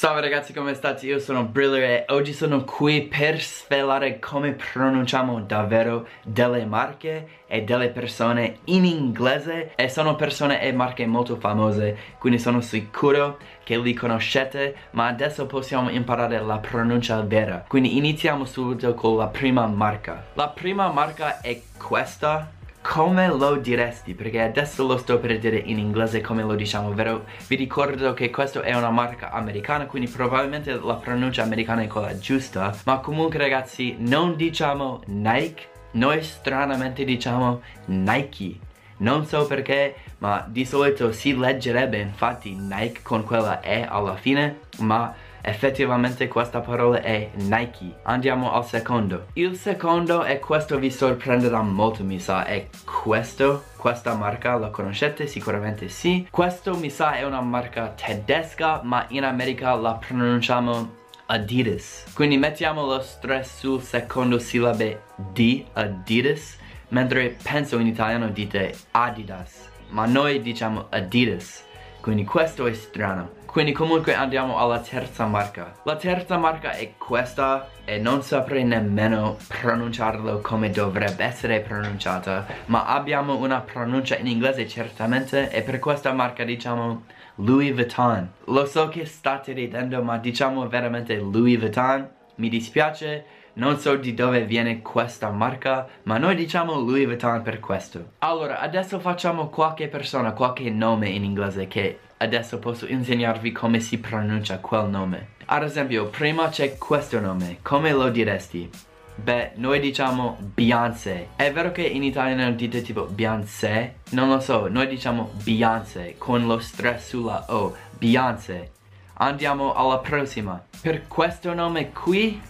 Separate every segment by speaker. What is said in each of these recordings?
Speaker 1: Salve ragazzi come state? Io sono Briller e oggi sono qui per svelare come pronunciamo davvero delle marche e delle persone in inglese. E sono persone e marche molto famose quindi sono sicuro che li conoscete ma adesso possiamo imparare la pronuncia vera. Quindi iniziamo subito con la prima marca. La prima marca è questa come lo diresti? Perché adesso lo sto per dire in inglese come lo diciamo, vero? Vi ricordo che questa è una marca americana, quindi probabilmente la pronuncia americana è quella giusta. Ma comunque ragazzi, non diciamo Nike, noi stranamente diciamo Nike. Non so perché, ma di solito si leggerebbe infatti Nike con quella E alla fine, ma Effettivamente questa parola è Nike. Andiamo al secondo. Il secondo, e questo vi sorprenderà molto mi sa, è questo. Questa marca la conoscete? Sicuramente sì. Questo mi sa è una marca tedesca, ma in America la pronunciamo Adidas. Quindi mettiamo lo stress sul secondo sillabe di Adidas, mentre penso in italiano dite Adidas, ma noi diciamo Adidas. Quindi questo è strano. Quindi comunque andiamo alla terza marca. La terza marca è questa e non saprei nemmeno pronunciarlo come dovrebbe essere pronunciata, ma abbiamo una pronuncia in inglese certamente e per questa marca diciamo Louis Vuitton. Lo so che state ridendo ma diciamo veramente Louis Vuitton. Mi dispiace, non so di dove viene questa marca, ma noi diciamo Louis Vuitton per questo. Allora, adesso facciamo qualche persona, qualche nome in inglese che adesso posso insegnarvi come si pronuncia quel nome. Ad esempio, prima c'è questo nome, come lo diresti? Beh, noi diciamo Beyoncé. È vero che in italiano dite tipo Beyoncé? Non lo so, noi diciamo Beyoncé con lo stress sulla O. Beyoncé. Andiamo alla prossima. Per questo nome qui,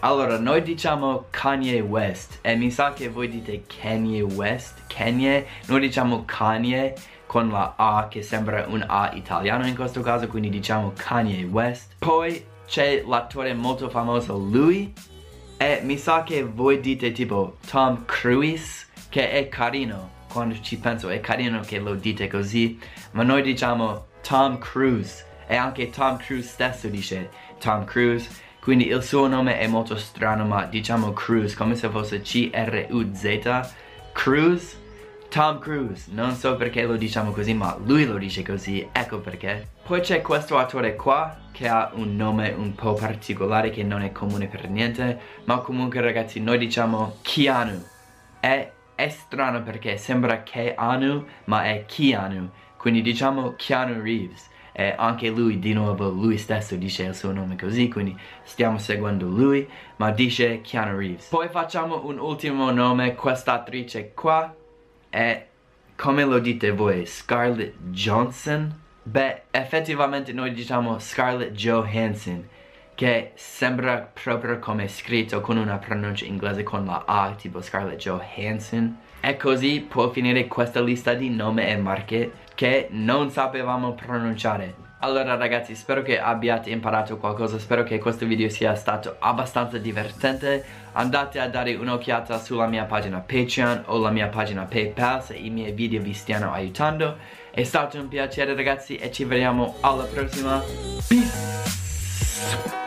Speaker 1: allora noi diciamo Kanye West. E mi sa che voi dite Kanye West. Kanye, noi diciamo Kanye con la A che sembra un A italiano in questo caso, quindi diciamo Kanye West. Poi c'è l'attore molto famoso lui e mi sa che voi dite tipo Tom Cruise che è carino quando ci penso è carino che lo dite così ma noi diciamo Tom Cruise e anche Tom Cruise stesso dice Tom Cruise quindi il suo nome è molto strano ma diciamo Cruise come se fosse C-R-U-Z Cruise Tom Cruise, non so perché lo diciamo così ma lui lo dice così, ecco perché. Poi c'è questo attore qua che ha un nome un po' particolare che non è comune per niente, ma comunque ragazzi noi diciamo Keanu. È, è strano perché sembra Keanu ma è Keanu, quindi diciamo Keanu Reeves. E anche lui di nuovo lui stesso dice il suo nome così quindi stiamo seguendo lui ma dice Keanu Reeves poi facciamo un ultimo nome questa attrice qua è come lo dite voi Scarlett Johnson? Beh, effettivamente noi diciamo Scarlett Johansson che sembra proprio come scritto con una pronuncia inglese con la A tipo Scarlett Johansson e così può finire questa lista di nome e marche che non sapevamo pronunciare. Allora ragazzi spero che abbiate imparato qualcosa Spero che questo video sia stato abbastanza divertente. Andate a dare un'occhiata sulla mia pagina Patreon o la mia pagina Paypal Se i miei video vi stiano aiutando. È stato un piacere ragazzi e ci vediamo alla prossima. Peace